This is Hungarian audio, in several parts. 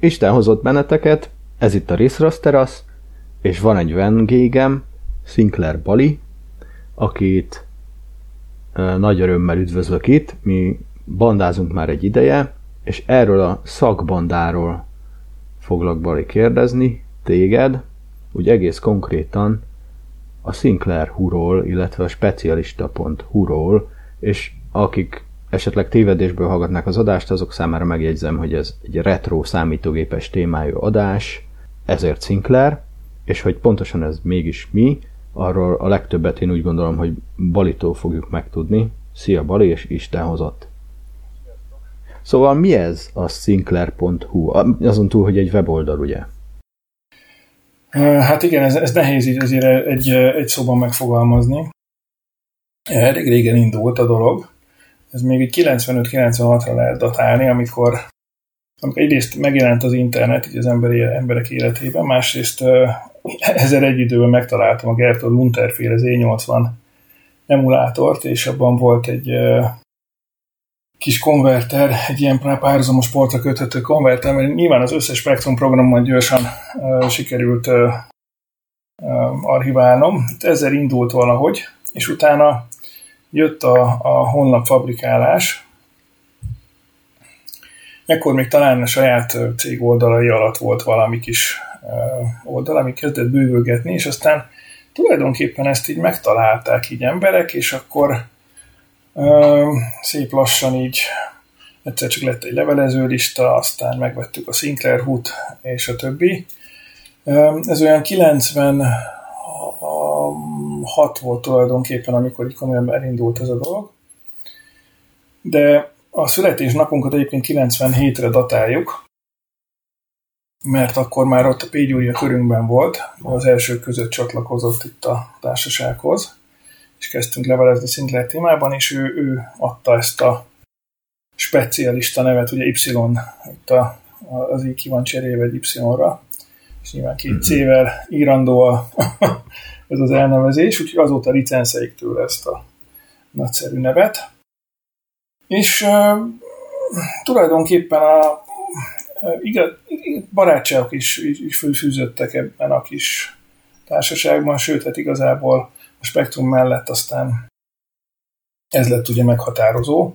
Isten hozott benneteket, ez itt a Riszrasz terasz, és van egy vendégem, Sinclair Bali, akit nagy örömmel üdvözlök itt, mi bandázunk már egy ideje, és erről a szakbandáról foglak Bali kérdezni, téged, úgy egész konkrétan a Sinclair Huról, illetve a specialista.hu-ról, és akik esetleg tévedésből hallgatnák az adást, azok számára megjegyzem, hogy ez egy retro számítógépes témájú adás, ezért Sinclair, és hogy pontosan ez mégis mi, arról a legtöbbet én úgy gondolom, hogy Balitól fogjuk megtudni. Szia Bali, és Isten hozott! Szóval mi ez a Sinclair.hu? Azon túl, hogy egy weboldal, ugye? Hát igen, ez, ez nehéz így azért egy, egy szóban megfogalmazni. Elég régen indult a dolog. Ez még egy 95-96-ra lehet datálni, amikor, amikor egyrészt megjelent az internet így az emberi, emberek életében, másrészt ezzel egy időben megtaláltam a Gertol Lunterféle Z80 emulátort, és abban volt egy kis konverter, egy ilyen párhuzamos portra köthető konverter, mert nyilván az összes Spectrum programon gyorsan uh, sikerült uh, uh, archiválnom. Ezzel indult valahogy, és utána jött a, a honlap fabrikálás. Ekkor még talán a saját cég oldalai alatt volt valami kis oldal, ami kezdett bővölgetni, és aztán tulajdonképpen ezt így megtalálták így emberek, és akkor szép lassan így egyszer csak lett egy levelező lista, aztán megvettük a Sinclair Hood és a többi. Ez olyan 96 volt tulajdonképpen, amikor így komolyan elindult ez a dolog. De a születésnapunkat egyébként 97-re datáljuk, mert akkor már ott a Pégyúri a körünkben volt, az első között csatlakozott itt a társasághoz és kezdtünk levelezni Sinclair témában, és ő, ő adta ezt a specialista nevet, ugye Y, itt a, az így ki van cserélve egy Y-ra, és nyilván két mhm. C-vel írandó a, ez az elnevezés, úgyhogy azóta licenszeik tőle ezt a nagyszerű nevet. És uh, tulajdonképpen a igaz, barátságok is, is főfűzöttek ebben a kis társaságban, sőt, hát igazából a spektrum mellett aztán ez lett ugye meghatározó.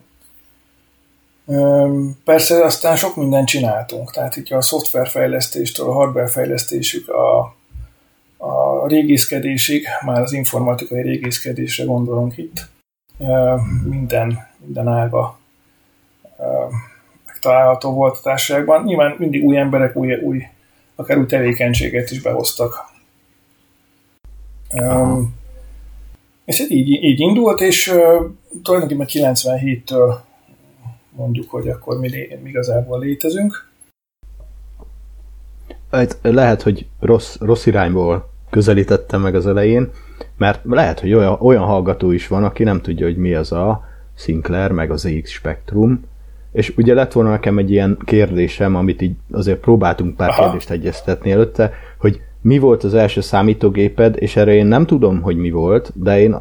Persze aztán sok mindent csináltunk, tehát itt a szoftverfejlesztéstől, a hardwarefejlesztésük, a, a régészkedésig, már az informatikai régészkedésre gondolunk itt, minden, minden ága megtalálható volt a társaságban. Nyilván mindig új emberek, új, új akár új tevékenységet is behoztak. Aha. És ez így, így indult, és uh, tulajdonképpen 97-től mondjuk, hogy akkor mi, mi igazából létezünk. Lehet, hogy rossz, rossz irányból közelítettem meg az elején, mert lehet, hogy olyan, olyan hallgató is van, aki nem tudja, hogy mi az a Sinclair, meg az ZX Spectrum, és ugye lett volna nekem egy ilyen kérdésem, amit így azért próbáltunk pár Aha. kérdést egyeztetni előtte, hogy mi volt az első számítógéped, és erre én nem tudom, hogy mi volt, de én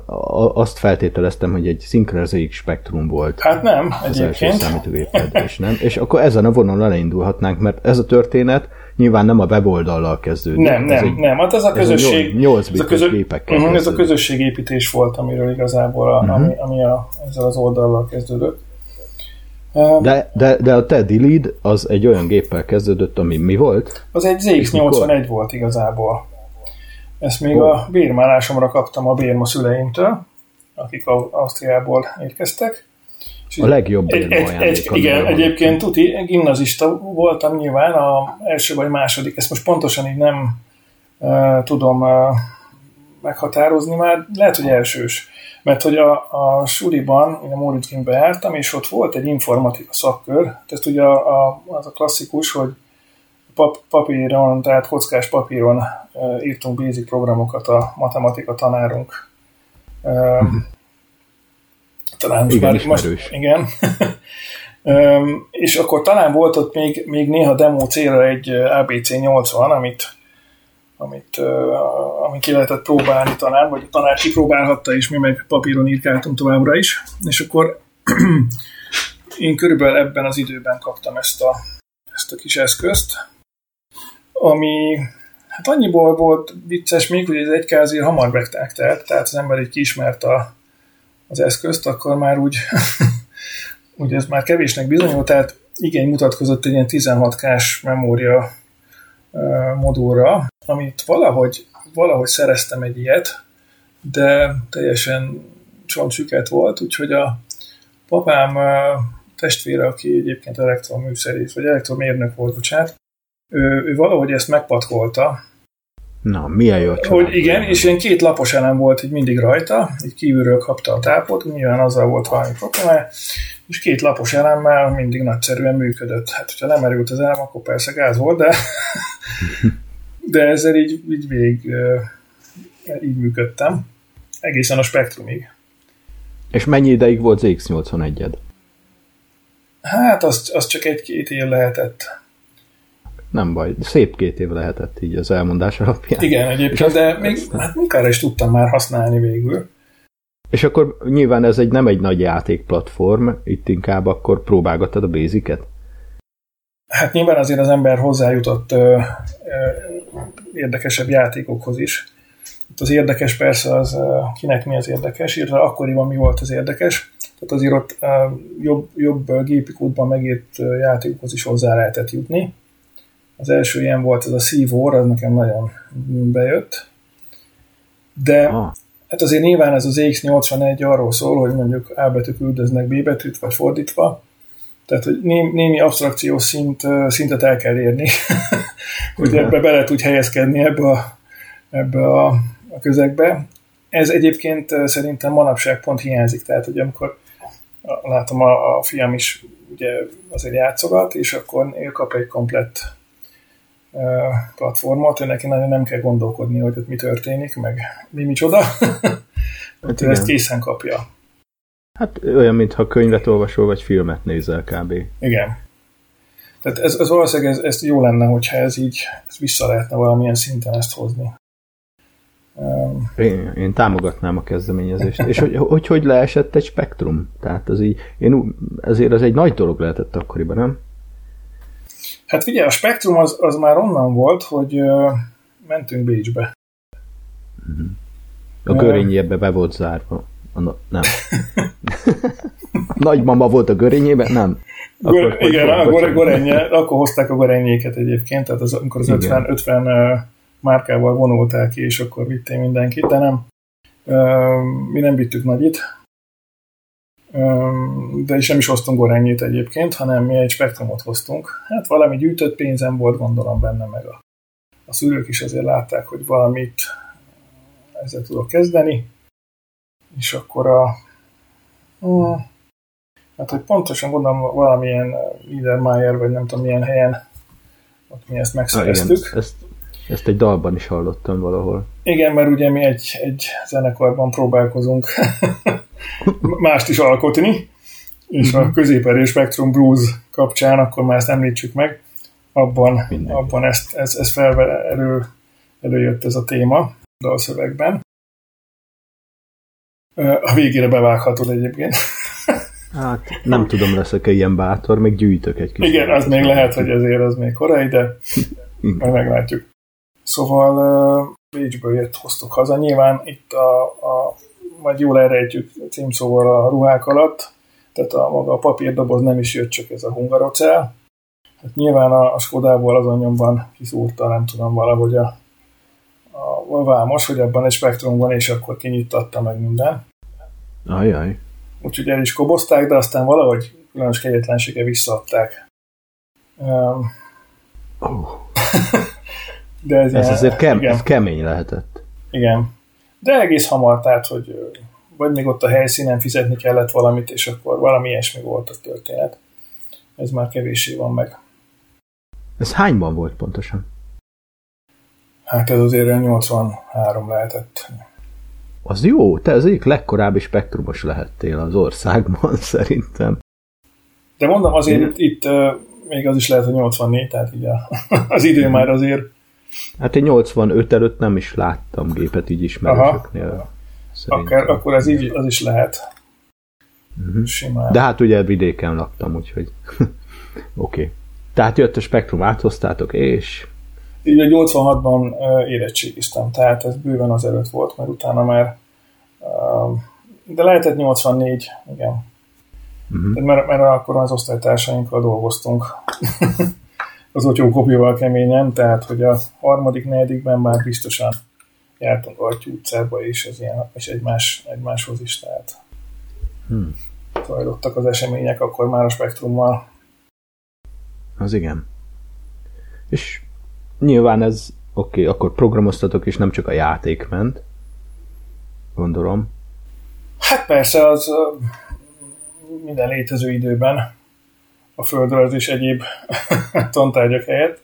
azt feltételeztem, hogy egy Sinclair ZX Spectrum volt. Hát nem, az egyébként. első számítógéped, és nem. És akkor ezen a vonalon elindulhatnánk, mert ez a történet nyilván nem a weboldallal kezdődik. Nem, nem, egy, nem. Hát ez a közösség... Ez a 8 ez a, közö, gépekkel uh-huh, ez a közösségépítés volt, amiről igazából, a, uh-huh. ami, ami a, ezzel az oldallal kezdődött. De, de, de a te Dilid az egy olyan géppel kezdődött, ami mi volt? Az egy ZX81 volt igazából. Ezt még oh. a bérmálásomra kaptam a bérma szüleimtől, akik Ausztriából érkeztek. A legjobb egy, egy, egy, Igen, egyébként tuti, gimnazista voltam nyilván, a első vagy második, ezt most pontosan így nem uh, tudom uh, meghatározni már, lehet, hogy elsős. Mert hogy a, a suliban, én a Móricz jártam, és ott volt egy informatika szakkör, tehát ugye a, a, az a klasszikus, hogy pap, papíron, tehát kockás papíron uh, írtunk basic programokat a matematika tanárunk. Uh, talán igen, már, most, igen. um, és akkor talán volt ott még, még néha demo célra egy ABC 80, amit amit, uh, amit ki lehetett próbálni talán, vagy a tanár kipróbálhatta, és mi meg papíron írkáltunk továbbra is. És akkor én körülbelül ebben az időben kaptam ezt a ezt a kis eszközt, ami hát annyiból volt vicces még, hogy ez egy kázír hamar megtágtelt, tehát az ember így kiismert a, az eszközt, akkor már úgy, úgy ez már kevésnek bizonyult, tehát igény mutatkozott egy ilyen 16K-s memória modulra, amit valahogy, valahogy szereztem egy ilyet, de teljesen csontsüket volt, úgyhogy a papám testvére, aki egyébként elektroműszerész, vagy elektromérnök volt, bocsánat, ő, ő valahogy ezt megpatkolta. Na, milyen jó Hogy igen, és ilyen két lapos elem volt így mindig rajta, így kívülről kapta a tápot, nyilván azzal volt valami probléma, és két lapos elemmel mindig nagyszerűen működött. Hát, hogyha lemerült az elem, akkor persze gáz volt, de, de ezzel így, így végig így működtem. Egészen a spektrumig. És mennyi ideig volt az X81-ed? Hát, az, az csak egy-két év lehetett. Nem baj, szép két év lehetett így az elmondás alapján. Igen, egyébként, de még hát munkára is tudtam már használni végül. És akkor nyilván ez egy nem egy nagy játékplatform, itt inkább akkor próbálgattad a basicet? Hát nyilván azért az ember hozzájutott ö, ö, érdekesebb játékokhoz is. Itt az érdekes persze az, kinek mi az érdekes, illetve akkoriban mi volt az érdekes. Tehát azért ott ö, jobb, jobb gépikódban megírt játékokhoz is hozzá lehetett jutni. Az első ilyen volt ez a War, az nekem nagyon bejött. De ah. Hát azért nyilván ez az X81 arról szól, hogy mondjuk A betűk üldöznek B betűt, vagy fordítva. Tehát, hogy némi abstrakciós szint, szintet el kell érni, hogy ebbe bele tudj helyezkedni ebbe a, ebbe a, a közegbe. Ez egyébként szerintem manapság pont hiányzik, tehát, hogy amikor látom a, a fiam is ugye azért játszogat, és akkor ő kap egy komplett platformot, neki nagyon nem kell gondolkodni, hogy ott mi történik, meg mi micsoda. hát ő ezt készen kapja. Hát olyan, mintha könyvet olvasol, vagy filmet nézel kb. Igen. Tehát ez, ez valószínűleg ez, ez jó lenne, hogyha ez így ez vissza lehetne valamilyen szinten ezt hozni. Um, én, én támogatnám a kezdeményezést. És hogy, hogy hogy leesett egy spektrum? Tehát az így, én, ezért az egy nagy dolog lehetett akkoriban, nem? Hát figyelj, a spektrum az, az már onnan volt, hogy uh, mentünk Bécsbe. Uh-huh. A görényébe be volt zárva. Na, nem. Nagymama volt a görényében? Nem. Akkor, igen, a gore, gorenye, akkor hozták a gorenyéket egyébként, tehát az, amikor az 50, 50 uh, márkával vonulták ki, és akkor vitték mindenkit, de nem. Uh, mi nem vittük nagyit, de is nem is hoztunk gorenyét egyébként, hanem mi egy spektrumot hoztunk. Hát valami gyűjtött pénzem volt, gondolom benne, meg a, a szülők is azért látták, hogy valamit ezzel tudok kezdeni, és akkor a hmm, hát, hogy pontosan gondolom valamilyen Liedermayer, vagy nem tudom milyen helyen ott mi ezt megszereztük. Igen. Ezt, ezt egy dalban is hallottam valahol. Igen, mert ugye mi egy, egy zenekarban próbálkozunk mást is alkotni, és a mhm. középerő Spectrum Blues kapcsán, akkor már ezt említsük meg, abban, abban ezt, ez, ez felve elő, előjött ez a téma a dalszövegben. A végére bevághatod egyébként. Hát nem tudom, leszek-e ilyen bátor, még gyűjtök egy kis. Igen, az még lehet, hogy ezért az még korai, de majd meglátjuk. Szóval Bécsből jött, hoztuk haza. Nyilván itt a, a majd jól elrejtjük címszóval a ruhák alatt, tehát a maga a papírdoboz nem is jött, csak ez a hungarocel. Hát nyilván a, a Skodából azon nyomban kiszúrta, nem tudom, valahogy a, a, a vámos, hogy abban egy spektrum van, és akkor kinyittatta meg minden. Ajaj. Úgyhogy el is kobozták, de aztán valahogy különös kegyetlensége visszaadták. Um, oh. de ez, ez ilyen, azért kem, ez kemény lehetett. Igen de egész hamar, tehát, hogy vagy még ott a helyszínen fizetni kellett valamit, és akkor valami ilyesmi volt a történet. Ez már kevéssé van meg. Ez hányban volt pontosan? Hát ez azért 83 lehetett. Az jó, te az egyik legkorábbi spektrumos lehettél az országban, szerintem. De mondom, azért Én... itt, itt még az is lehet, hogy 84, tehát így a, az idő már azért Hát én 85 előtt nem is láttam gépet így ismerősöknél. Akkor, akkor ez így az is lehet. Uh-huh. Simán. De hát ugye vidéken laktam, úgyhogy oké. okay. Tehát jött a spektrum, áthoztátok, és... Így a 86-ban érettségiztem, tehát ez bőven az előtt volt, mert utána már de lehetett 84, igen. Uh-huh. Mert, mert akkor az osztálytársainkkal dolgoztunk. az otyó kopival keményen, tehát hogy a harmadik, negyedikben már biztosan jártunk Artyú utcába, és, ez ilyen, és egymás, egymáshoz is, tehát hmm. zajlottak az események akkor már a spektrummal. Az igen. És nyilván ez oké, okay, akkor programoztatok, és nem csak a játék ment, gondolom. Hát persze, az minden létező időben a földről és egyéb tantárgyak helyett.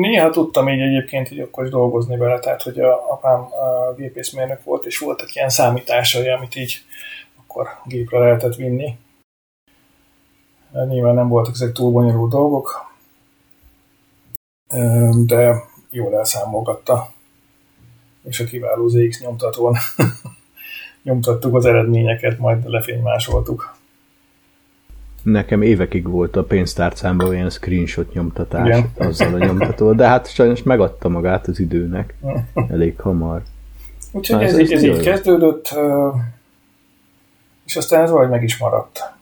Néha tudtam így egyébként így akkor is dolgozni vele, tehát hogy a apám a gépészmérnök volt, és voltak ilyen számításai, amit így akkor gépre lehetett vinni. Nyilván nem voltak ezek túl bonyolult dolgok, de jól elszámolgatta, és a kiváló ZX nyomtatón nyomtattuk az eredményeket, majd lefénymásoltuk. Nekem évekig volt a pénztárcámban olyan screenshot nyomtatás Igen. azzal a nyomtató, de hát sajnos megadta magát az időnek elég hamar. Úgyhogy ez, ez, ez így kezdődött, és aztán ez valahogy meg is maradt.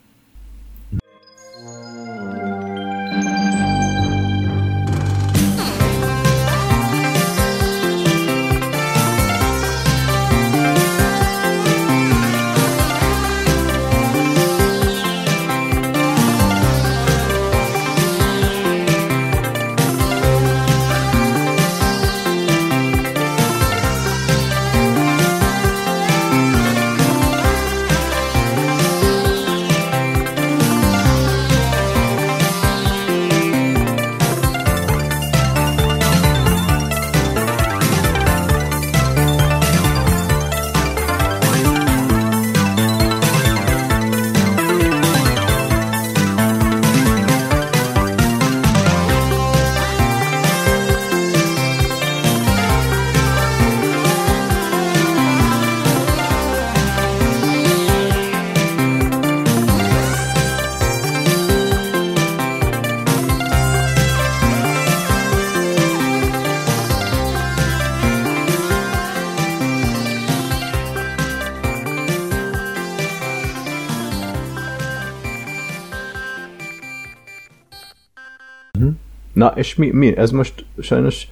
Na, és mi, mi? Ez most sajnos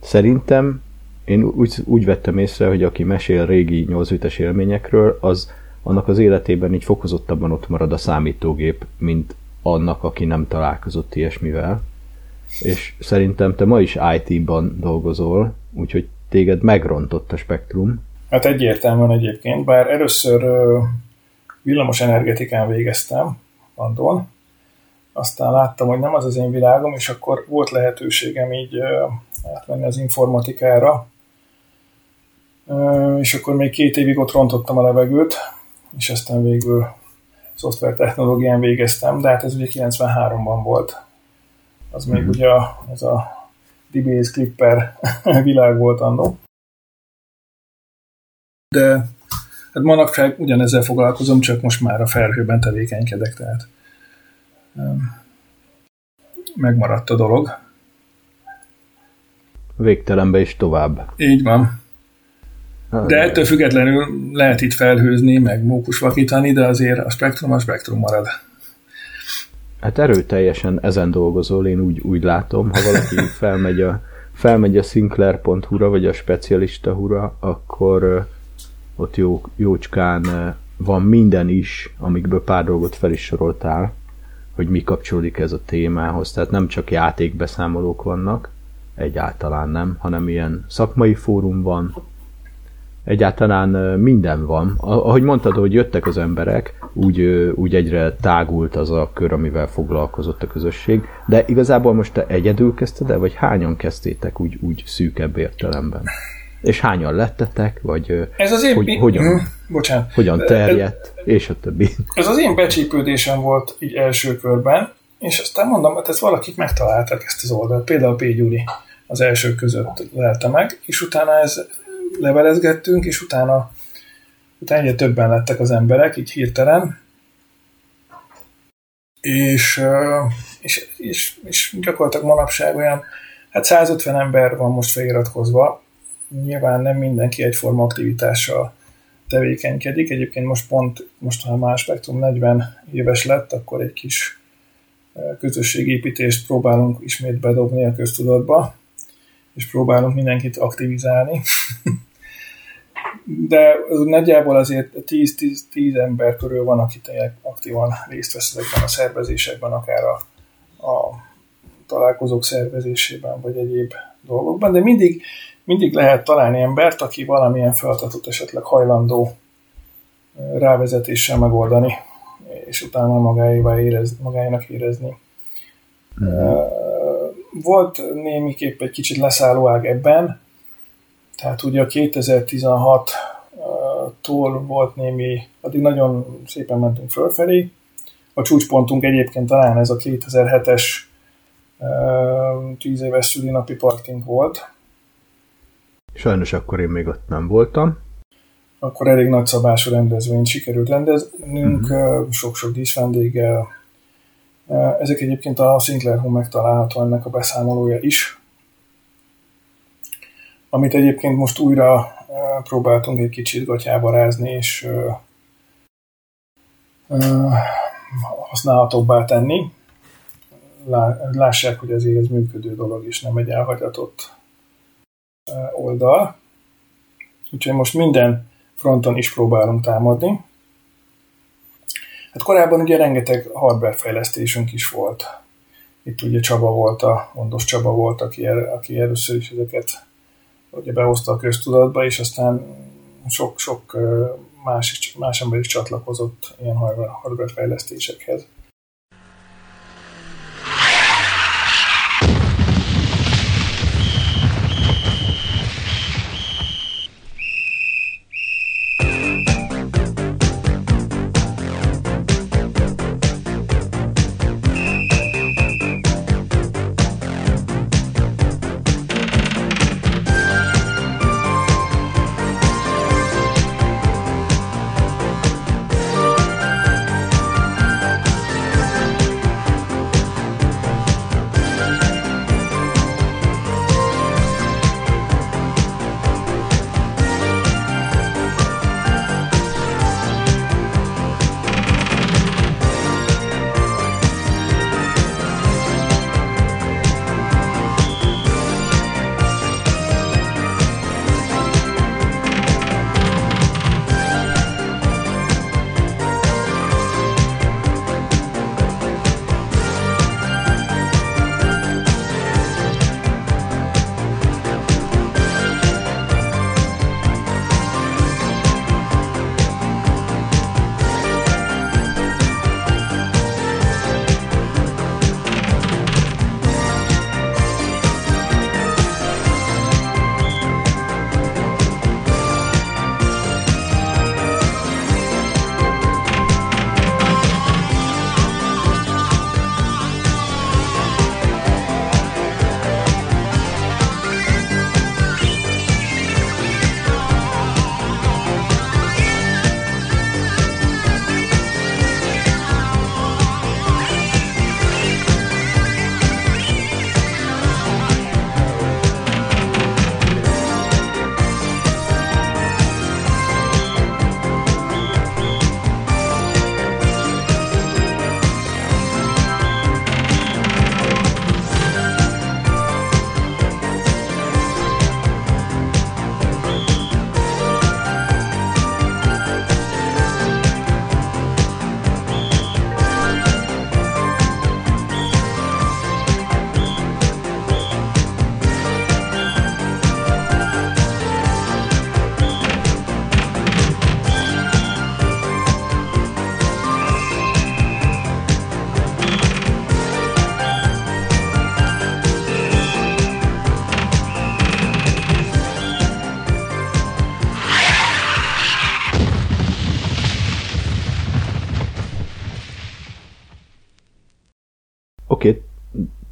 szerintem én úgy, úgy vettem észre, hogy aki mesél régi 8 élményekről, az annak az életében így fokozottabban ott marad a számítógép, mint annak, aki nem találkozott ilyesmivel. És szerintem te ma is IT-ban dolgozol, úgyhogy téged megrontott a spektrum. Hát egyértelműen egyébként, bár először villamos energetikán végeztem, Andon, aztán láttam, hogy nem az az én világom, és akkor volt lehetőségem így átmenni az informatikára, és akkor még két évig ott rontottam a levegőt, és aztán végül szoftvertechnológián végeztem, de hát ez ugye 93-ban volt. Az még mm. ugye ez a DBase Clipper világ volt annó. De hát manapság ugyanezzel foglalkozom, csak most már a felhőben tevékenykedek, tehát megmaradt a dolog. Végtelenbe is tovább. Így van. De ettől függetlenül lehet itt felhőzni, meg mókus vakítani, de azért a spektrum a spektrum marad. Hát erőteljesen ezen dolgozol, én úgy, úgy látom, ha valaki felmegy a, felmegy a sinclair.hu-ra, vagy a specialista hura, akkor ott jó, jócskán van minden is, amikből pár dolgot fel is soroltál hogy mi kapcsolódik ez a témához. Tehát nem csak játékbeszámolók vannak, egyáltalán nem, hanem ilyen szakmai fórum van, egyáltalán minden van. Ahogy mondtad, hogy jöttek az emberek, úgy, úgy egyre tágult az a kör, amivel foglalkozott a közösség, de igazából most te egyedül kezdted el, vagy hányan kezdtétek úgy, úgy szűkebb értelemben? És hányan lettetek, vagy ez az én hogy, hogyan, hm, bocsánat. hogyan terjedt, ez, és a többi. Ez az én becsípődésem volt így első körben, és aztán mondom, hogy ezt valakik megtalálták ezt az oldalt, például P. Gyuri az első között lelte meg, és utána ez levelezgettünk, és utána, utána egyre többen lettek az emberek, így hirtelen, és, és, és, és gyakorlatilag manapság olyan, hát 150 ember van most feliratkozva, nyilván nem mindenki egyforma aktivitással tevékenykedik. Egyébként most pont, most ha már Spektrum 40 éves lett, akkor egy kis közösségépítést próbálunk ismét bedobni a köztudatba, és próbálunk mindenkit aktivizálni. De nagyjából azért 10-10 ember körül van, aki aktívan részt vesz ezekben a szervezésekben, akár a, a találkozók szervezésében, vagy egyéb dolgokban, de mindig, mindig lehet találni embert, aki valamilyen feladatot esetleg hajlandó rávezetéssel megoldani, és utána magáévá érez, magáénak érezni. Mm. Volt némiképp egy kicsit leszállóág ebben, tehát ugye a 2016-tól volt némi, addig nagyon szépen mentünk fölfelé. A csúcspontunk egyébként talán ez a 2007-es 10 éves szülinapi partink volt. Sajnos akkor én még ott nem voltam. Akkor elég nagy szabású rendezvényt sikerült rendeznünk, uh-huh. sok-sok díszvendéggel. Ezek egyébként a Sinclair Home megtalálható ennek a beszámolója is amit egyébként most újra próbáltunk egy kicsit gatyába rázni, és használhatóbbá tenni. Lássák, hogy azért ez működő dolog, és nem egy elhagyatott oldal. Úgyhogy most minden fronton is próbálunk támadni. Hát korábban ugye rengeteg hardware fejlesztésünk is volt. Itt ugye Csaba volt, a Mondos Csaba volt, aki, el, aki először is ezeket ugye behozta a köztudatba, és aztán sok-sok más, más ember is csatlakozott ilyen hardware fejlesztésekhez.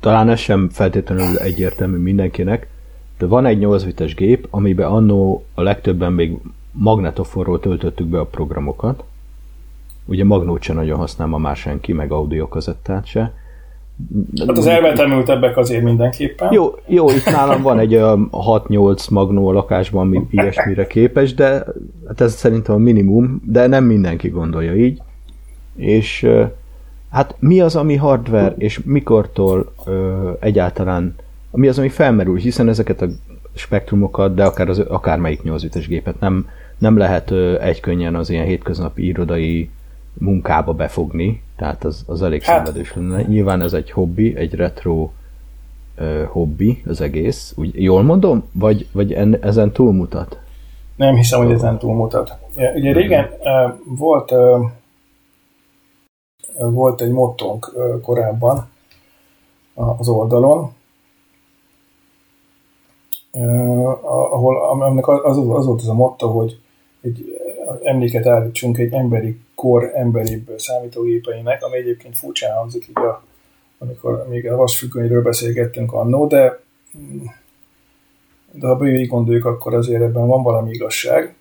Talán ez sem feltétlenül egyértelmű mindenkinek, de van egy 8 bites gép, amiben annó a legtöbben még magnetoforról töltöttük be a programokat, ugye Magnót se nagyon használ ma már senki, meg audiokazettát se. Hát az elvetemültebbek azért mindenképpen. Jó, jó, itt nálam van egy 6-8 Magnó a lakásban, ami ilyesmire képes, de hát ez szerintem a minimum, de nem mindenki gondolja így. És hát mi az, ami hardware, és mikortól ö, egyáltalán, mi az, ami felmerül, hiszen ezeket a spektrumokat, de akár az, akármelyik 8 bites gépet nem, nem lehet ö, egykönnyen az ilyen hétköznapi irodai munkába befogni, tehát az, az elég hát. szenvedős lenne. Nyilván ez egy hobbi, egy retro ö, hobbi az egész. Úgy, jól mondom? Vagy, vagy en, ezen túlmutat? Nem hiszem, hogy ezen túlmutat. Ugye régen uh, volt uh, volt egy mottónk korábban az oldalon, ahol aminek az, az volt az a motto, hogy egy emléket állítsunk egy emberi kor emberibb számítógépeinek, ami egyébként furcsán hangzik így a, amikor még a vasfüggönyről beszélgettünk annó, de de ha végig gondoljuk, akkor azért ebben van valami igazság.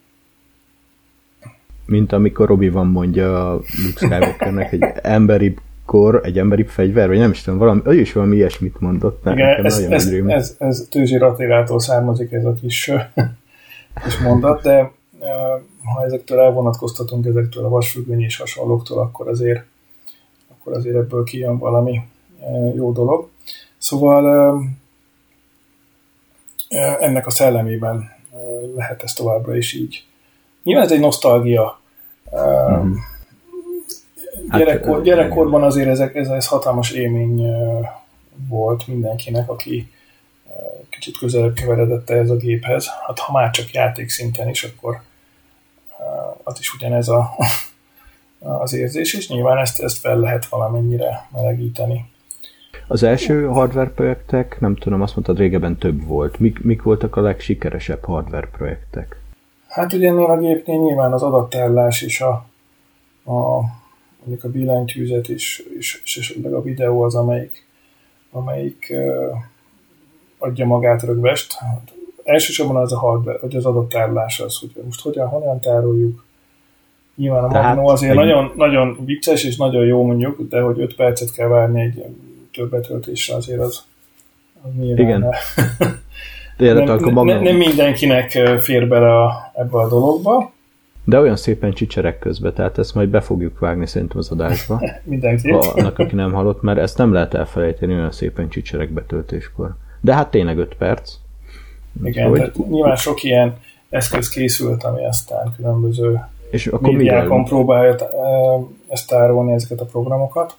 Mint amikor Robi van mondja a Luke Skywalkernek egy emberi kor, egy emberi fegyver, vagy nem is tudom, valami, ő is valami ilyesmit mondott. Igen, ez, ez, ez, ez Tőzsi Rattilától származik ez a kis, kis mondat, de ha ezektől elvonatkoztatunk, ezektől a vasfüggöny és hasonlóktól, akkor azért, akkor azért ebből kijön valami jó dolog. Szóval ennek a szellemében lehet ez továbbra is így. Nyilván ez egy nosztalgia. Mm. Gyerekkor, gyerekkorban azért ezek, ez, ez hatalmas élmény volt mindenkinek, aki kicsit közelebb keveredett ez a géphez. Hát ha már csak játék szinten is, akkor az is ugyanez a, az érzés, és nyilván ezt, ezt fel lehet valamennyire melegíteni. Az első hardware projektek, nem tudom, azt mondtad régebben több volt. Mik, mik voltak a legsikeresebb hardware projektek? Hát ugye ennél a gépnél nyilván az adattárlás és a, a mondjuk a billentyűzet is, és, és esetleg a videó az, amelyik, amelyik uh, adja magát rögvest. Hát, elsősorban az a hardware, vagy az adattárlás az, hogy most hogyan, hogyan tároljuk, Nyilván a Tehát, Magnó azért egy... nagyon, nagyon vicces és nagyon jó mondjuk, de hogy 5 percet kell várni egy több betöltésre azért az, az nyilván... Igen. De nem, akkor nem, nem mindenkinek fér bele a, ebbe a dologba. De olyan szépen csicserek közben, tehát ezt majd be fogjuk vágni szerintem az adásba. Mindenki. Annak, aki nem hallott, mert ezt nem lehet elfelejteni olyan szépen csicserek betöltéskor. De hát tényleg 5 perc. Igen, Úgy, tehát nyilván sok ilyen eszköz készült, ami aztán különböző és akkor médiákon próbálja ezt tárolni ezeket a programokat.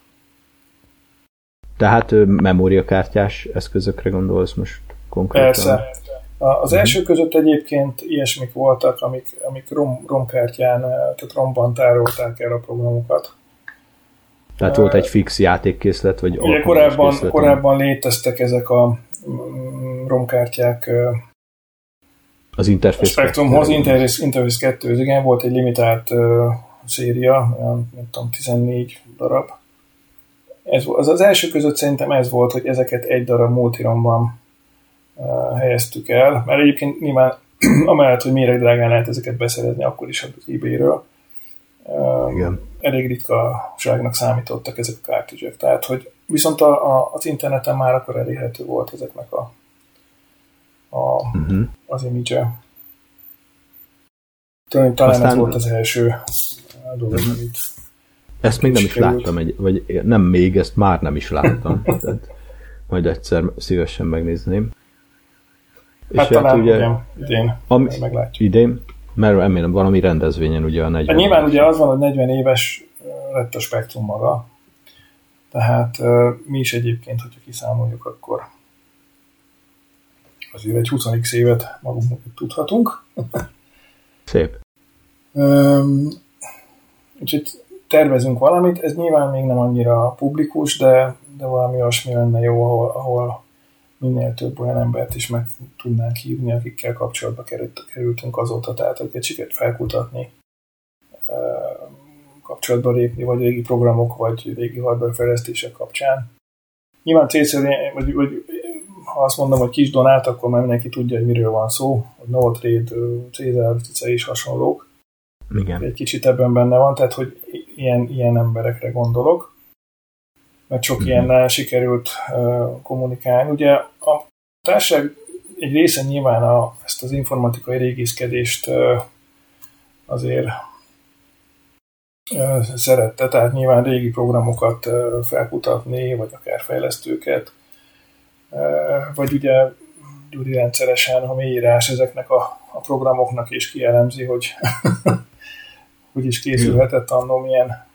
Tehát memóriakártyás eszközökre gondolsz most konkrétan? Persze. Az uh-huh. első között egyébként ilyesmik voltak, amik, amik rom, romkártyán, tehát romban tárolták el a programokat. Tehát volt egy fix játékkészlet, vagy Ugye korábban, korábban léteztek ezek a mm, romkártyák az Interface Spectrumhoz, Interface, Interface 2, igen, volt egy limitált uh, széria, olyan, nem tudom, 14 darab. Ez, az, az első között szerintem ez volt, hogy ezeket egy darab multiromban helyeztük el, mert egyébként nyilván amellett, hogy mire drágán lehet ezeket beszerezni, akkor is az eBay-ről. Uh, igen. Elég ritkaságnak számítottak ezek a kártyűzsek. Tehát, hogy viszont a, a, az interneten már akkor elérhető volt ezeknek a a, uh-huh. az image Talán Aztán... ez volt az első dolog, uh-huh. amit ezt még nem is került. láttam, egy, vagy nem még, ezt már nem is láttam. Tehát majd egyszer szívesen megnézném. Hát, és talán hát ugye, igen, idén ami, meglátjuk. Idén? Mert remélem valami rendezvényen ugye a 40 hát Nyilván ugye az van, hogy 40 éves lett a spektrum maga. Tehát mi is egyébként, hogyha kiszámoljuk, akkor azért egy 20 évet magunk tudhatunk. Szép. Um, úgyhogy tervezünk valamit, ez nyilván még nem annyira publikus, de, de valami olyasmi lenne jó, ahol, ahol minél több olyan embert is meg tudnánk hívni, akikkel kapcsolatba került, kerültünk azóta, tehát akiket sikerült felkutatni, kapcsolatba lépni, vagy régi programok, vagy régi hardware fejlesztések kapcsán. Nyilván célszerű, vagy, vagy ha azt mondom, hogy kis donát, akkor már mindenki tudja, hogy miről van szó, hogy no trade, Cézár, Cice és hasonlók. Igen. Egy kicsit ebben benne van, tehát hogy ilyen, ilyen emberekre gondolok, mert sok mm-hmm. ilyennel sikerült kommunikálni. Ugye a társaság egy része nyilván a, ezt az informatikai régészkedést azért szerette, tehát nyilván régi programokat felkutatni, vagy akár fejlesztőket, vagy ugye Gyuri rendszeresen, ha mélyírás ezeknek a, a programoknak is kielemzi, hogy hogy is készülhetett annó milyen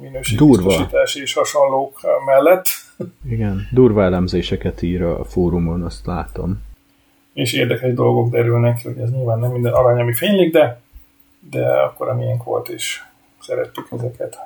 minőségbiztosítás és hasonlók mellett. Igen, durva elemzéseket ír a fórumon, azt látom. És érdekes dolgok derülnek ki, hogy ez nyilván nem minden arany, ami fénylik, de, de akkor a miénk volt, és szerettük ezeket.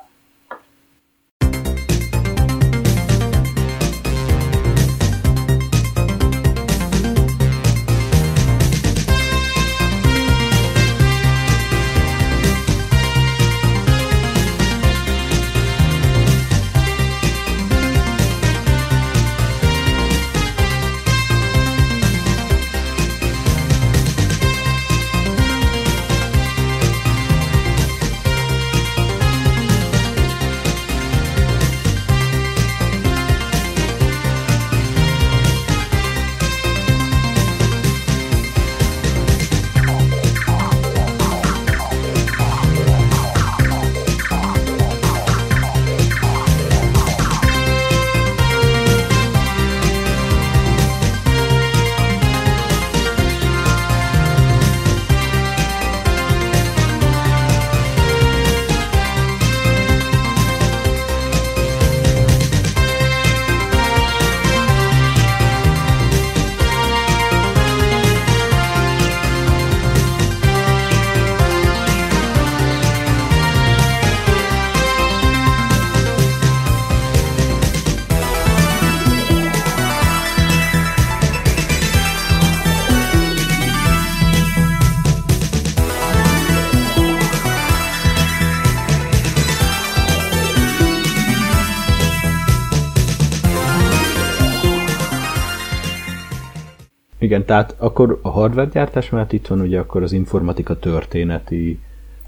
Igen, tehát akkor a hardware gyártás mellett itt van ugye akkor az informatika történeti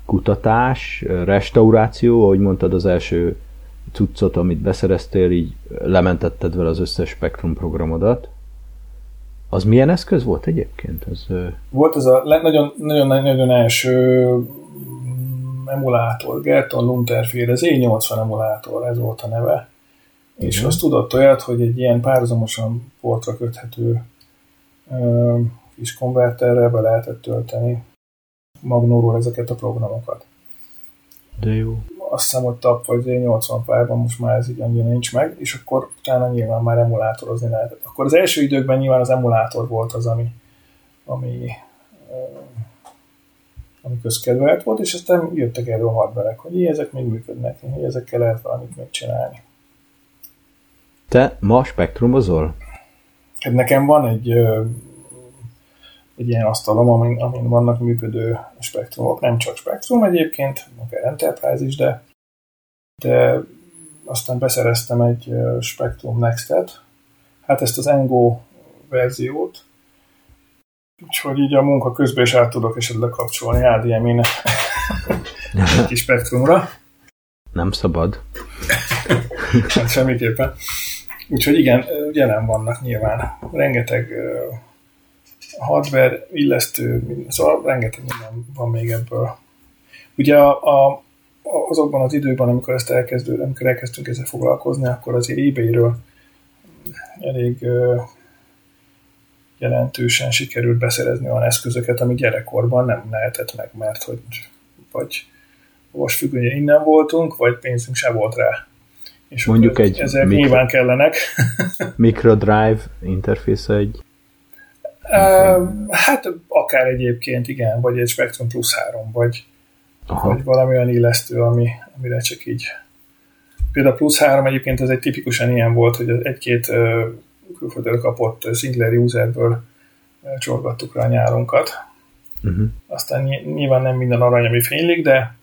kutatás, restauráció, ahogy mondtad az első cuccot, amit beszereztél, így lementetted vele az összes Spectrum programodat. Az milyen eszköz volt egyébként? Ez, volt ez a nagyon-nagyon első mm, emulátor, Gerton Lunterféle, az E80 emulátor, ez volt a neve. Igen. És azt tudott olyat, hogy egy ilyen párhuzamosan portra köthető kis konverterre be lehetett tölteni Magnóról ezeket a programokat. De jó. Azt hiszem, hogy TAP vagy 80 fájban most már ez így annyira nincs meg, és akkor utána nyilván már emulátorozni lehetett. Akkor az első időkben nyilván az emulátor volt az, ami, ami, ami közkedvelt volt, és aztán jöttek erről a hardverek, hogy ezek még működnek, hogy ezekkel lehet valamit megcsinálni. Te ma spektrumozol? Nekem van egy, egy ilyen asztalom, amin, amin vannak működő spektrumok, nem csak spektrum egyébként, akár Enterprise is, de, de aztán beszereztem egy Spectrum Next-et, hát ezt az Engo verziót, úgyhogy így a munka közben is át tudok esetleg kapcsolni HDMI-n egy kis spektrumra. Nem szabad. hát semmiképpen. Úgyhogy igen, jelen vannak nyilván. Rengeteg hardware, illesztő, szóval rengeteg minden van még ebből. Ugye a, a, azokban az időben, amikor ezt elkezdő, amikor elkezdtünk ezzel foglalkozni, akkor azért eBay-ről elég jelentősen sikerült beszerezni olyan eszközöket, ami gyerekkorban nem lehetett meg, mert hogy vagy most függően innen voltunk, vagy pénzünk se volt rá. És Mondjuk egy ezek mikro, nyilván kellenek. microdrive interfésze egy Uh, hát akár egyébként, igen, vagy egy Spectrum Plus 3, vagy, Aha. vagy valami olyan illesztő, ami, amire csak így. Például a Plus 3 egyébként ez egy tipikusan ilyen volt, hogy egy-két uh, külföldről kapott single userből uh, csorgattuk rá a nyárunkat. Uh-huh. Aztán nyilván nem minden arany, ami fénylik, de,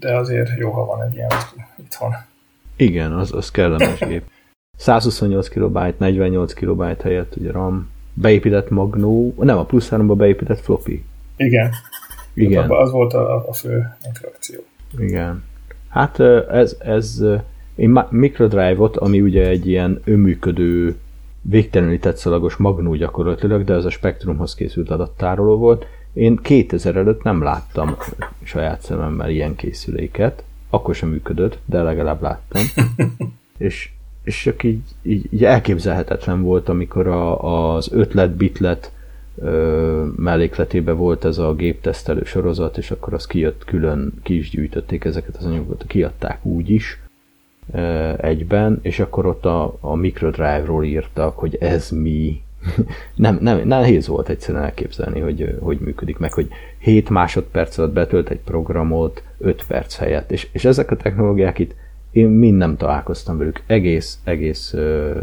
de azért jó, ha van egy ilyen itthon. Igen, az, az kellemes gép. 128 KB, 48 KB helyett ugye RAM, beépített magnó, nem a plusz 3 beépített floppy. Igen. Igen. Az volt a, a fő interakció. Igen. Hát ez, ez én Microdrive-ot, ami ugye egy ilyen önműködő, végtelenül tetszalagos magnó gyakorlatilag, de ez a Spectrumhoz készült adattároló volt. Én 2000 előtt nem láttam saját szememmel ilyen készüléket, akkor sem működött, de legalább láttam. és, és csak így, így, így elképzelhetetlen volt, amikor a, az ötlet-bitlet ö, mellékletében volt ez a géptesztelő sorozat, és akkor az kijött külön, ki is gyűjtötték ezeket az anyagokat, kiadták úgy is ö, egyben, és akkor ott a, a microdrive-ról írtak, hogy ez mi. nem, nem, nehéz volt egyszerűen elképzelni, hogy, hogy működik meg, hogy 7 másodperc alatt betölt egy programot 5 perc helyett, és, és ezek a technológiák itt én mind nem találkoztam velük, egész, egész ö,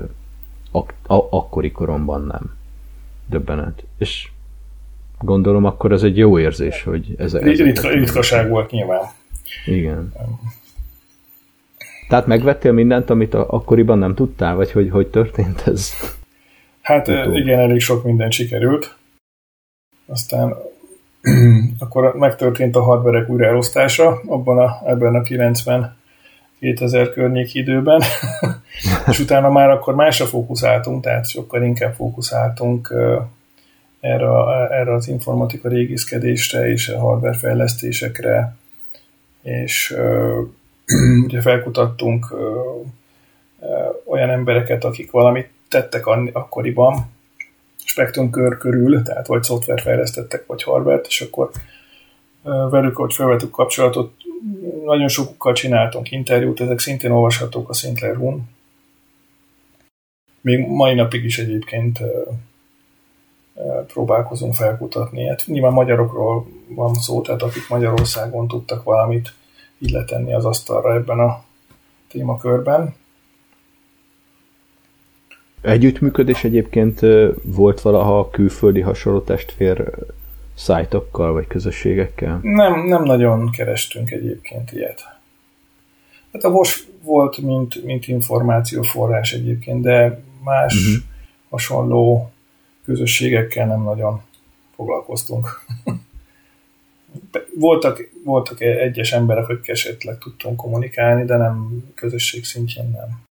ak- a- akkori koromban nem döbbenet. És gondolom akkor ez egy jó érzés, hogy ez... ez Ritka, ritkaság volt nyilván. Igen. Tehát megvettél mindent, amit a, akkoriban nem tudtál, vagy hogy, hogy történt ez? Hát Utó. igen, elég sok minden sikerült. Aztán akkor megtörtént a hardverek újraelosztása abban a, ebben a 90 2000 környék időben, és utána már akkor másra fókuszáltunk, tehát sokkal inkább fókuszáltunk erre, erre az informatika régészkedésre és a hardware fejlesztésekre, és ugye felkutattunk olyan embereket, akik valamit tettek akkoriban, spektrum kör körül, tehát vagy szoftver fejlesztettek, vagy hardware és akkor velük, hogy felvettük kapcsolatot, nagyon sokukkal csináltunk interjút, ezek szintén olvashatók a Sinclair Hun. Még mai napig is egyébként próbálkozunk felkutatni. Hát nyilván magyarokról van szó, tehát akik Magyarországon tudtak valamit így az asztalra ebben a témakörben. Együttműködés egyébként volt valaha a külföldi hasonló testvér szájtokkal vagy közösségekkel? Nem, nem nagyon kerestünk egyébként ilyet. Hát a VOS volt, mint, mint információforrás egyébként, de más uh-huh. hasonló közösségekkel nem nagyon foglalkoztunk. voltak, voltak egyes emberek, akik esetleg tudtunk kommunikálni, de nem közösség szintjén nem.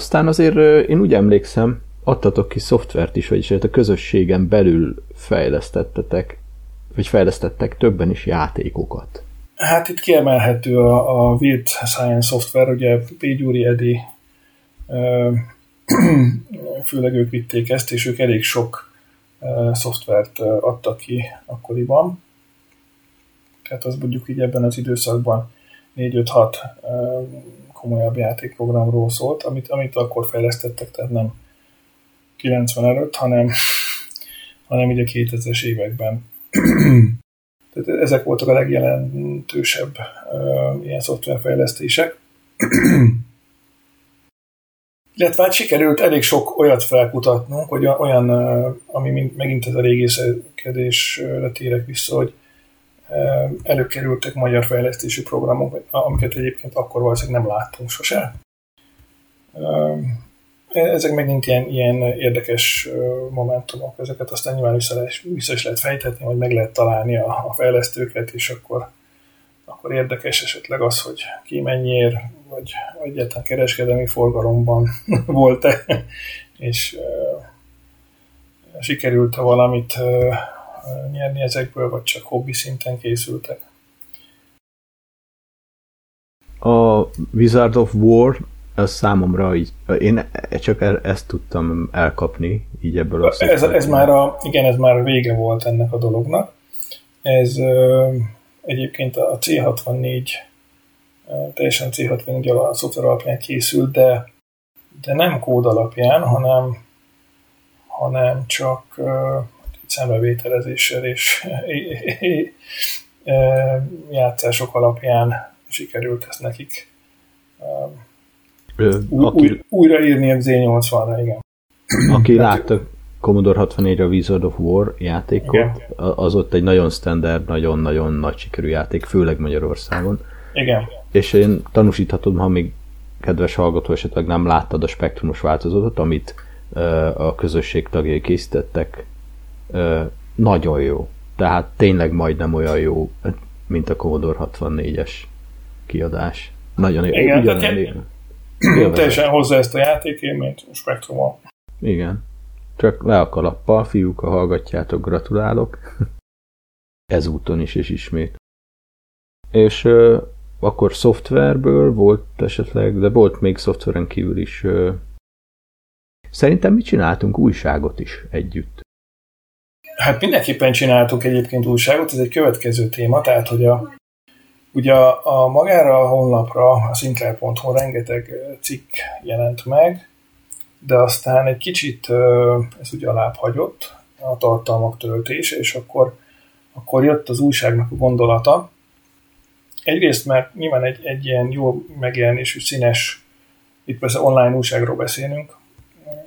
Aztán azért én úgy emlékszem, adtatok ki szoftvert is, vagyis a közösségen belül fejlesztettetek, vagy fejlesztettek többen is játékokat. Hát itt kiemelhető a, a Weird Science Software, ugye P. Gyuri Edi, főleg ők vitték ezt, és ők elég sok szoftvert adtak ki akkoriban. Tehát az mondjuk így ebben az időszakban 4-5-6 komolyabb játékprogramról szólt, amit, amit akkor fejlesztettek, tehát nem 90 előtt, hanem, hanem így a 2000-es években. Tehát ezek voltak a legjelentősebb uh, ilyen szoftverfejlesztések. Illetve hát sikerült elég sok olyat felkutatnunk, hogy olyan, ami megint ez a régészekedésre térek vissza, hogy előkerültek magyar fejlesztési programok, amiket egyébként akkor valószínűleg nem láttunk sose. Uh, ezek megint ilyen, ilyen érdekes momentumok, ezeket aztán nyilván vissza, vissza is lehet fejtetni, vagy meg lehet találni a, a fejlesztőket, és akkor, akkor érdekes esetleg az, hogy ki mennyiért, vagy egyáltalán kereskedelmi forgalomban volt-e, és sikerült-e valamit nyerni ezekből, vagy csak hobbi szinten készültek. A Wizard of War az számomra így, én csak ezt tudtam elkapni, így ebből a ez, ez már a, igen, ez már vége volt ennek a dolognak. Ez ö, egyébként a C64 teljesen C64 a szoftver alapján készült, de, de nem kód alapján, hanem, hanem csak szembevételezéssel és játszások alapján sikerült ezt nekik új, aki, új, újraírni a Z80-ra, igen. Aki látta Commodore 64 a Wizard of War játékot, igen. az ott egy nagyon standard, nagyon-nagyon nagy sikerű játék, főleg Magyarországon. Igen. És én tanúsíthatom, ha még kedves hallgató esetleg nem láttad a spektrumos változatot, amit a közösség tagjai készítettek, nagyon jó. Tehát tényleg majdnem olyan jó, mint a Commodore 64-es kiadás. Nagyon jó. Igen, Ugyan, Teljesen hozzá ezt a a Spektrumon. Igen. Csak le a kalappal, fiúk, ha hallgatjátok, gratulálok. Ezúton is és ismét. És ö, akkor szoftverből volt esetleg, de volt még szoftveren kívül is. Ö, szerintem mi csináltunk újságot is együtt. Hát mindenképpen csináltuk egyébként újságot, ez egy következő téma, tehát hogy a Ugye a, a magára a honlapra, a sinclair.hu rengeteg cikk jelent meg, de aztán egy kicsit ez ugye alább hagyott, a tartalmak töltése, és akkor, akkor jött az újságnak a gondolata. Egyrészt, mert nyilván egy, egy ilyen jó megjelenésű, színes, itt persze online újságról beszélünk,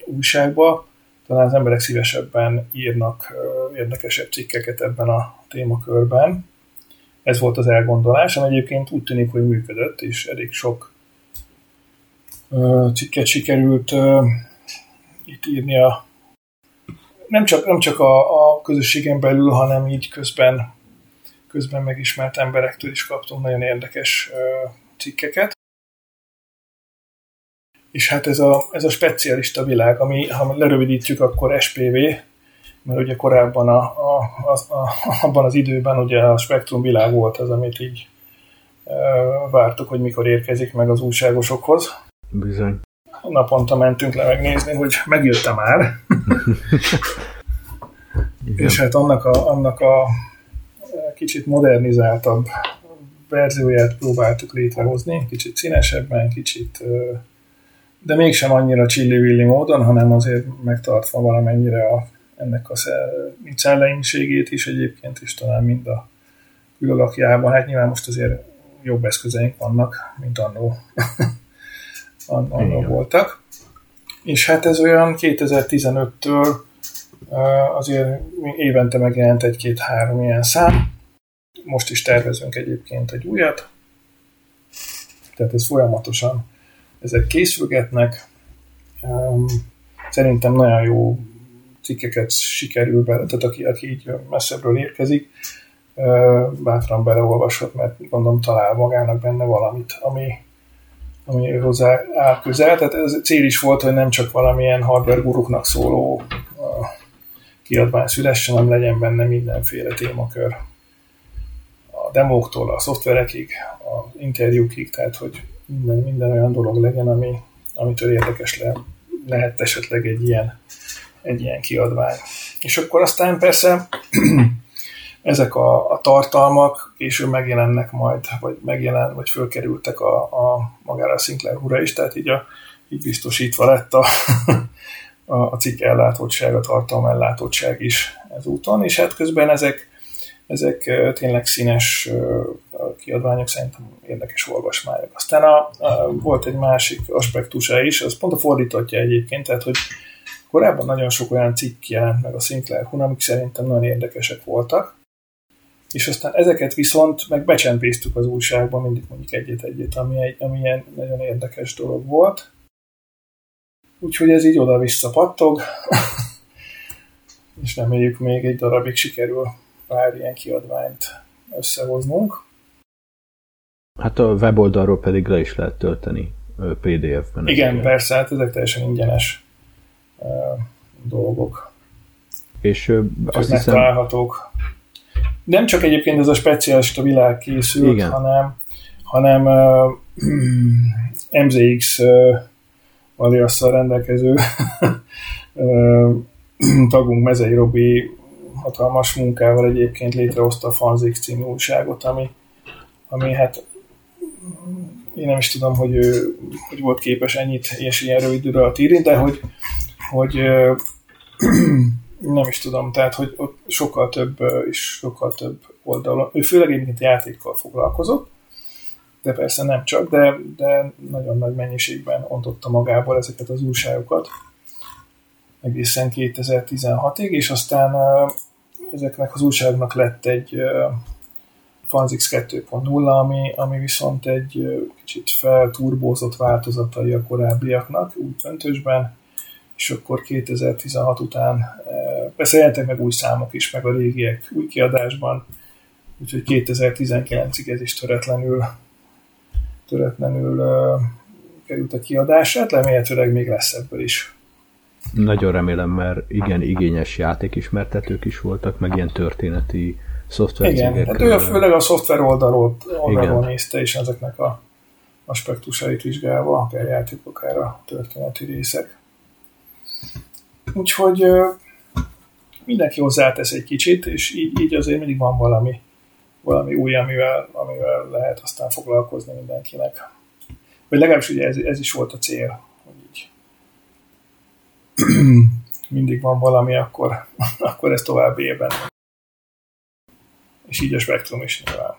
újságba, talán az emberek szívesebben írnak érdekesebb cikkeket ebben a témakörben. Ez volt az elgondolás, ami egyébként úgy tűnik, hogy működött, és elég sok cikket sikerült itt írni a nem csak, nem csak a, a közösségen belül, hanem így közben, közben megismert emberektől is kaptunk nagyon érdekes cikkeket. És hát ez a, ez a specialista világ, ami, ha lerövidítjük, akkor SPV, mert ugye korábban a, a, a, a, abban az időben ugye a spektrum világ volt az, amit így e, vártuk, hogy mikor érkezik meg az újságosokhoz. Bizony. Naponta mentünk le megnézni, hogy megjött már. És hát annak a, annak a kicsit modernizáltabb verzióját próbáltuk létrehozni, kicsit színesebben, kicsit de mégsem annyira csillivilli módon, hanem azért megtartva valamennyire a ennek a szelleimségét is egyébként, és talán mind a külalakjában. Hát nyilván most azért jobb eszközeink vannak, mint annó, annó voltak. És hát ez olyan 2015-től azért évente megjelent egy-két-három ilyen szám. Most is tervezünk egyébként egy újat. Tehát ez folyamatosan ezek készülgetnek. Szerintem nagyon jó cikkeket sikerül be, tehát aki, aki így messzebbről érkezik, bátran beleolvashat, mert gondolom talál magának benne valamit, ami, ami hozzá áll közel. Tehát ez cél is volt, hogy nem csak valamilyen hardware guruknak szóló kiadvány szülessen, hanem legyen benne mindenféle témakör. A demóktól a szoftverekig, a interjúkig, tehát hogy minden, minden olyan dolog legyen, ami, amitől érdekes le, lehet esetleg egy ilyen, egy ilyen kiadvány. És akkor aztán persze ezek a, a tartalmak később megjelennek majd, vagy megjelen, vagy fölkerültek a, a magára a Sinclair hura is, tehát így, a, így biztosítva lett a, a, a cikk ellátottság, a tartalom ellátottság is ezúton, és hát közben ezek, ezek tényleg színes kiadványok, szerintem érdekes olvasmányok. Aztán a, a, volt egy másik aspektusa is, az pont a fordítottja egyébként, tehát hogy korábban nagyon sok olyan cikk jelent meg a Sinclair Hun, amik szerintem nagyon érdekesek voltak, és aztán ezeket viszont meg becsempésztük az újságban, mindig mondjuk egyet-egyet, ami, egy, ami ilyen nagyon érdekes dolog volt. Úgyhogy ez így oda-vissza pattog, és reméljük még egy darabig sikerül pár ilyen kiadványt összehoznunk. Hát a weboldalról pedig le is lehet tölteni PDF-ben. Igen, ezeket. persze, hát ezek teljesen ingyenes uh, dolgok. És uh, azt hiszem... találhatók nem csak egyébként ez a speciális a világ készült, Igen. hanem, hanem uh, MZX uh, aliasszal rendelkező uh, tagunk Mezei Robi hatalmas munkával egyébként létrehozta a Fanzix című újságot, ami, ami hát én nem is tudom, hogy ő hogy volt képes ennyit és ilyen rövid idő alatt írni, de hogy, hogy nem is tudom, tehát, hogy ott sokkal több és sokkal több oldalon, ő főleg egyébként játékkal foglalkozott, de persze nem csak, de, de nagyon nagy mennyiségben ontotta magából ezeket az újságokat. Egészen 2016-ig, és aztán ezeknek az újságoknak lett egy Fanzix 2.0, ami, ami viszont egy kicsit felturbózott változatai a korábbiaknak, úgy döntősben, és akkor 2016 után persze jelentek meg új számok is, meg a régiek új kiadásban, úgyhogy 2019-ig ez is töretlenül, töretlenül került a kiadásra, hát remélhetőleg még lesz ebből is. Nagyon remélem, mert igen, igényes játékismertetők is voltak, meg ilyen történeti szoftvercégek. Igen, hát ő főleg a szoftver oldalról, oldalról nézte, és ezeknek a aspektusait vizsgálva, akár játékok, akár a történeti részek. Úgyhogy mindenki hozzátesz egy kicsit, és így, így azért mindig van valami, valami új, amivel, amivel lehet aztán foglalkozni mindenkinek. Vagy legalábbis ugye ez, ez is volt a cél, mindig van valami, akkor, akkor ez tovább élben. És így a spektrum is nyilván.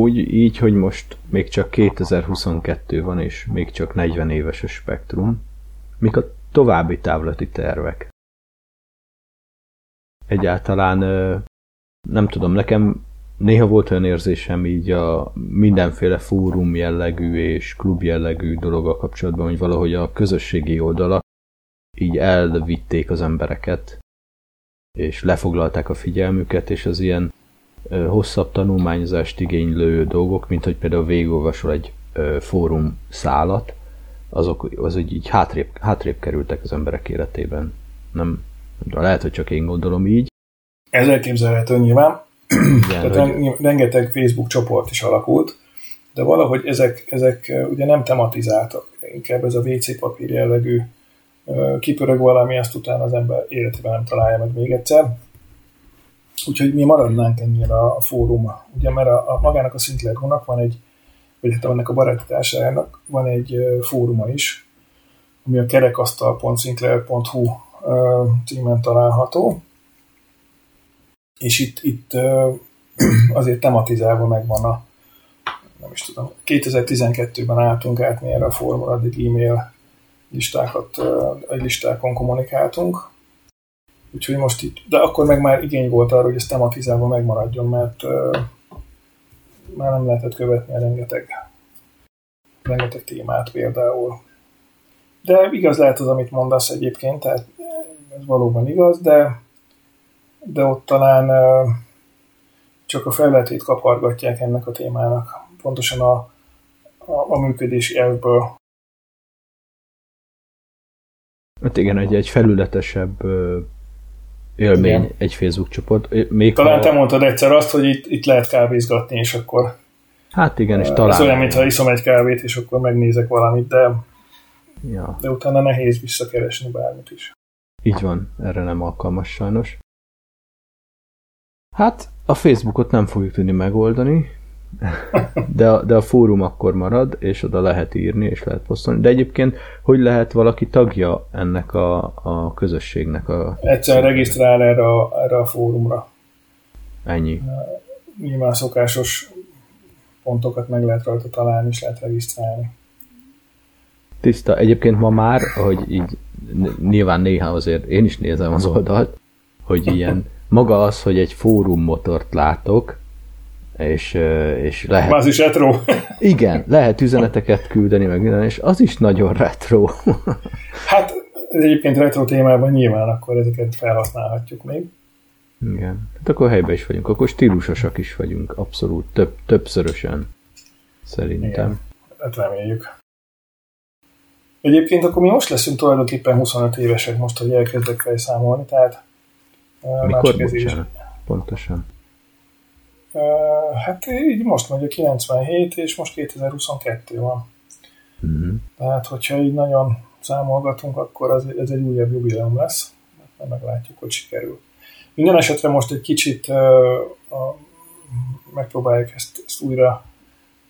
Amúgy így, hogy most még csak 2022 van, és még csak 40 éves a spektrum, mik a további távlati tervek? Egyáltalán nem tudom, nekem néha volt olyan érzésem így a mindenféle fórum jellegű és klub jellegű dologgal kapcsolatban, hogy valahogy a közösségi oldalak így elvitték az embereket, és lefoglalták a figyelmüket, és az ilyen hosszabb tanulmányozást igénylő dolgok, mint hogy például végigolvasol egy fórum szálat, azok az úgy így hátrébb, hátrébb kerültek az emberek életében. Nem, de lehet, hogy csak én gondolom így. Ez elképzelhető nyilván. Igen, Tehát hogy... rengeteg Facebook csoport is alakult, de valahogy ezek, ezek ugye nem tematizáltak, inkább ez a WC papír jellegű kipörög valami, azt utána az ember életében nem találja meg még egyszer. Úgyhogy mi maradnánk ennyire a fórum, ugye, mert a, a magának a Sinclair van egy, vagy hát ennek a baráti társájának van egy fóruma is, ami a kerekasztal.sinclair.hu címen található, és itt, itt azért tematizálva megvan a nem is tudom, 2012-ben álltunk át mi erre a fórumra, addig e-mail listákat, egy listákon kommunikáltunk, úgyhogy most itt, de akkor meg már igény volt arra, hogy ez tematizálva megmaradjon, mert már nem lehetett követni a rengeteg, rengeteg témát például. De igaz lehet az, amit mondasz egyébként, tehát ez valóban igaz, de de ott talán csak a felületét kapargatják ennek a témának, pontosan a, a, a működési elvből. Hát igen, egy, egy felületesebb élmény igen. egy Facebook csoport. Még talán ha... te mondtad egyszer azt, hogy itt, itt lehet kávézgatni, és akkor Hát igen, és talán... Ez olyan, mintha iszom egy kávét, és akkor megnézek valamit, de, ja. de utána nehéz visszakeresni bármit is. Így van, erre nem alkalmas sajnos. Hát a Facebookot nem fogjuk tudni megoldani, de a, de a fórum akkor marad, és oda lehet írni, és lehet posztolni. De egyébként, hogy lehet valaki tagja ennek a, a közösségnek? A... Egyszerűen regisztrál erre a, erre a fórumra. Ennyi. Nyilván szokásos pontokat meg lehet rajta találni, és lehet regisztrálni. Tiszta. Egyébként ma már, hogy így nyilván néha azért én is nézem az oldalt, hogy ilyen maga az, hogy egy fórum motort látok, és, és lehet... Az is retro. igen, lehet üzeneteket küldeni, meg minden, és az is nagyon retro. hát egyébként retro témában nyilván akkor ezeket felhasználhatjuk még. Igen. Hát akkor helyben is vagyunk, akkor stílusosak is vagyunk, abszolút, több, többszörösen. Szerintem. Igen, hát reméljük. Egyébként akkor mi most leszünk tulajdonképpen 25 évesek most, hogy elkezdek felszámolni, tehát mikor bocsánat? Pontosan. Hát így most mondja 97, és most 2022 van. Uh-huh. Tehát, hogyha így nagyon számolgatunk, akkor az, ez egy újabb jubileum lesz. Hát meglátjuk, hogy sikerül. Minden esetre most egy kicsit uh, a, megpróbáljuk ezt, ezt újra,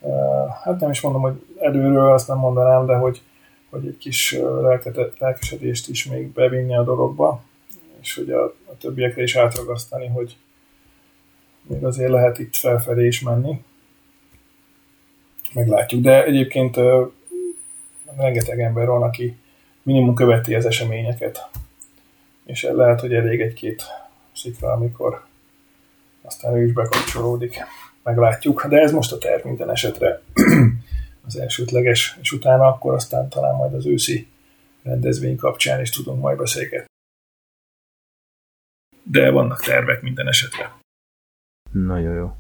uh, hát nem is mondom, hogy előről, azt nem mondanám, de hogy, hogy egy kis lelkesedést is még bevinni a dologba és hogy a, a többiekre is átragasztani, hogy még azért lehet itt felfelé is menni. Meglátjuk, de egyébként rengeteg ember van, aki minimum követi az eseményeket, és lehet, hogy elég egy-két szikra, amikor aztán ő is bekapcsolódik. Meglátjuk, de ez most a terv minden esetre az elsődleges, és utána akkor aztán talán majd az őszi rendezvény kapcsán is tudunk majd beszélgetni de vannak tervek minden esetre. Nagyon jó.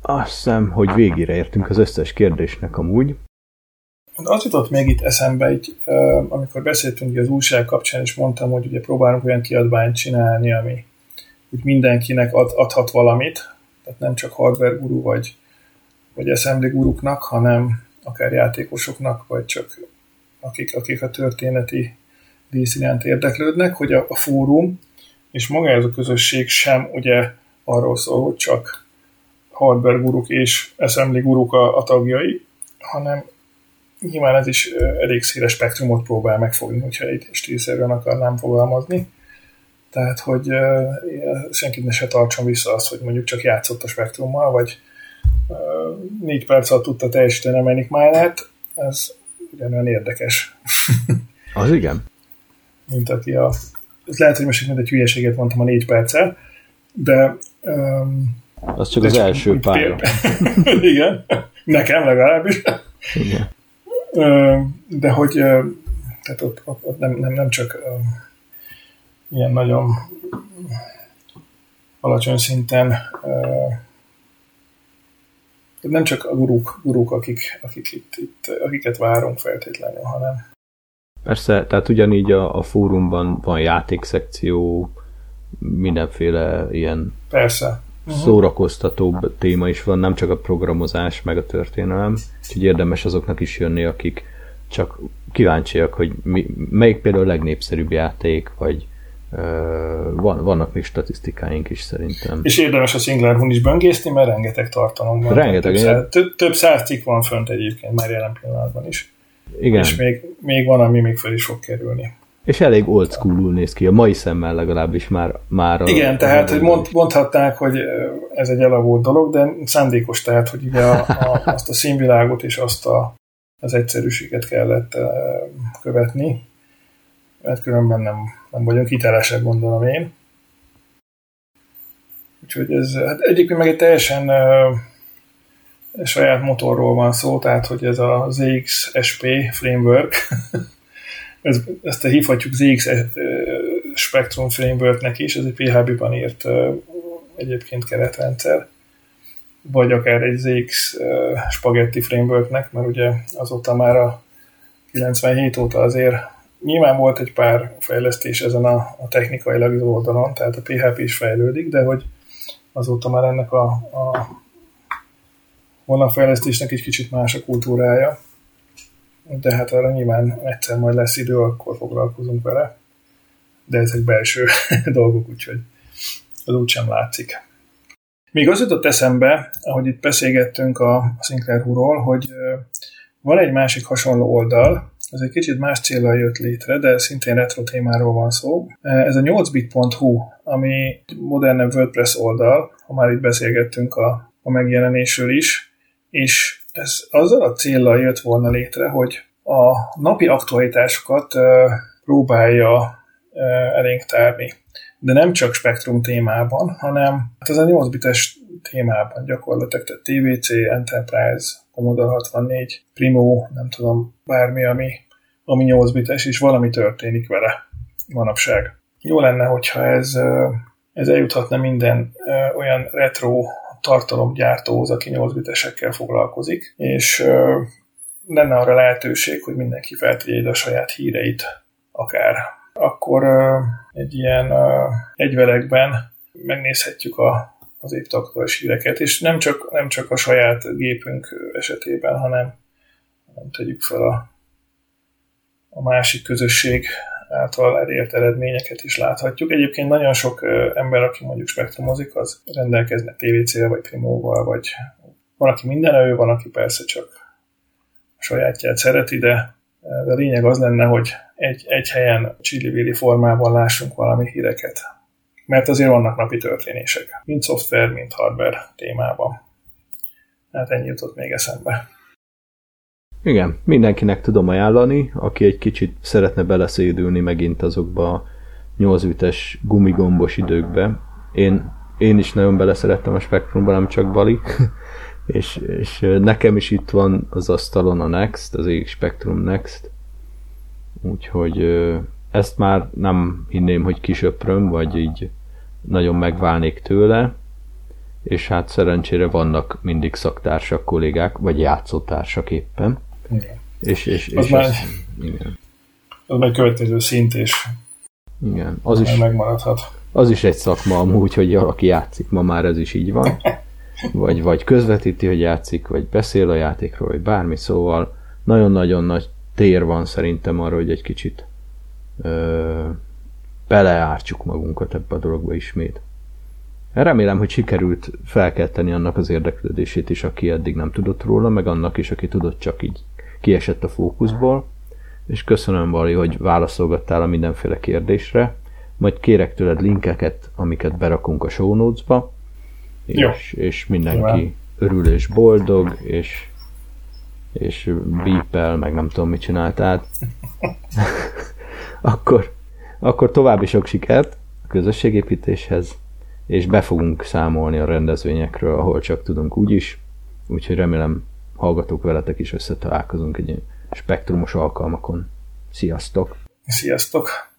Azt hiszem, hogy végére értünk az összes kérdésnek amúgy. Az jutott még itt eszembe, így, amikor beszéltünk az újság kapcsán, és mondtam, hogy ugye próbálunk olyan kiadványt csinálni, ami úgy mindenkinek ad, adhat valamit, tehát nem csak hardware guru vagy, vagy assembly guruknak, hanem akár játékosoknak, vagy csak akik, akik a történeti rész iránt érdeklődnek, hogy a, a fórum és maga ez a közösség sem ugye arról szól, hogy csak hardware guruk és assembly guruk a, a tagjai, hanem nyilván ez is elég széles spektrumot próbál megfogni, hogyha egy stílszerűen akarnám fogalmazni. Tehát, hogy senkit ne se tartson vissza azt, hogy mondjuk csak játszott a spektrummal, vagy négy perc alatt tudta teljesíteni a Menikmánát, ez ugyanolyan érdekes. Az igen. Mint aki a... Ez lehet, hogy most egy hülyeséget mondtam a négy perccel, de... Um, az csak az első pálya. igen, nekem legalábbis. Igen. De hogy tehát ott, ott, ott nem, nem, nem csak ilyen nagyon alacsony szinten nem csak a guruk, guruk akik, akik itt, itt, akiket várunk feltétlenül, hanem Persze, tehát ugyanígy a, a fórumban van játékszekció, mindenféle ilyen Persze. Uh-huh. szórakoztatóbb téma is van, nem csak a programozás, meg a történelem, úgyhogy érdemes azoknak is jönni, akik csak kíváncsiak, hogy mi, melyik például a legnépszerűbb játék, vagy van, vannak még statisztikáink is szerintem. És érdemes a Singler Hun is böngészni, mert rengeteg tartalom van. Rengeteg. Több, száz, több, több száz cikk van fönt egyébként már jelen pillanatban is. Igen. És még, még van, ami még fel is fog kerülni. És elég old school néz ki, a mai szemmel legalábbis már, már a, Igen, tehát hogy mond, mondhatták, hogy ez egy elavult dolog, de szándékos, tehát hogy ugye a, a, azt a színvilágot és azt a, az egyszerűséget kellett követni, mert különben nem, nem vagyunk hitelesek, gondolom én. Úgyhogy ez hát egyébként meg egy teljesen uh, saját motorról van szó, tehát hogy ez a ZX-SP framework, ez, ezt hívhatjuk ZX Spectrum frameworknek is, ez egy PHP-ban írt uh, egyébként keretrendszer, vagy akár egy ZX uh, Spaghetti frameworknek, mert ugye azóta már a 97 óta azért nyilván volt egy pár fejlesztés ezen a, a technikailag oldalon, tehát a PHP is fejlődik, de hogy azóta már ennek a, a honlapfejlesztésnek egy kicsit más a kultúrája, de hát arra nyilván egyszer majd lesz idő, akkor foglalkozunk vele, de ezek belső dolgok, úgyhogy az úgy sem látszik. Még az jutott eszembe, ahogy itt beszélgettünk a Sinclair ról hogy van egy másik hasonló oldal, ez egy kicsit más célra jött létre, de szintén retro témáról van szó. Ez a 8bit.hu, ami modernebb WordPress oldal, ha már itt beszélgettünk a, a megjelenésről is, és ez azzal a célra jött volna létre, hogy a napi aktualitásokat próbálja elénk tárni. De nem csak spektrum témában, hanem hát ez a 8 bites témában gyakorlatilag, tehát TVC, Enterprise, Commodore 64, Primo, nem tudom, bármi, ami, ami 8 bites, és valami történik vele manapság. Jó lenne, hogyha ez, ez eljuthatna minden olyan retro tartalomgyártóhoz, aki 8 bitesekkel foglalkozik, és lenne arra lehetőség, hogy mindenki feltegye ide a saját híreit, akár. Akkor egy ilyen egyvelekben megnézhetjük a, az épp aktuális híreket, és nem csak, nem csak a saját gépünk esetében, hanem nem tegyük fel a, a másik közösség által elért eredményeket is láthatjuk. Egyébként nagyon sok ember, aki mondjuk spektrumozik, az rendelkezne TVC-vel, vagy Primóval, vagy van, aki minden ő, van, aki persze csak a sajátját szereti, de, de a lényeg az lenne, hogy egy, egy helyen csillivili formában lássunk valami híreket. Mert azért vannak napi történések, mind szoftver, mind hardware témában. Hát ennyi jutott még eszembe. Igen, mindenkinek tudom ajánlani, aki egy kicsit szeretne beleszédülni megint azokba a nyolcütes gumigombos időkbe. Én, én is nagyon beleszerettem a spektrumban, nem csak Bali. és, és nekem is itt van az asztalon a Next, az ég Spectrum Next. Úgyhogy ezt már nem hinném, hogy kisöpröm, vagy így nagyon megválnék tőle, és hát szerencsére vannak mindig szaktársak, kollégák, vagy játszótársak éppen. Igen. És, és, az és már, ez, igen. Az már következő szint, és igen, az is, megmaradhat. Az is egy szakma amúgy, hogy valaki játszik, ma már ez is így van. Vagy, vagy közvetíti, hogy játszik, vagy beszél a játékról, vagy bármi, szóval nagyon-nagyon nagy tér van szerintem arra, hogy egy kicsit ö, beleártsuk magunkat ebbe a dologba ismét. Remélem, hogy sikerült felkelteni annak az érdeklődését is, aki eddig nem tudott róla, meg annak is, aki tudott csak így kiesett a fókuszból, és köszönöm Bali, hogy válaszolgattál a mindenféle kérdésre, majd kérek tőled linkeket, amiket berakunk a show notes-ba, és, és mindenki Jó. örül és boldog, és és bípel, meg nem tudom, mit csináltál. akkor, akkor további sok sikert a közösségépítéshez, és be fogunk számolni a rendezvényekről, ahol csak tudunk úgyis, úgyhogy remélem hallgatók veletek is összetalálkozunk egy spektrumos alkalmakon. Sziasztok! Sziasztok!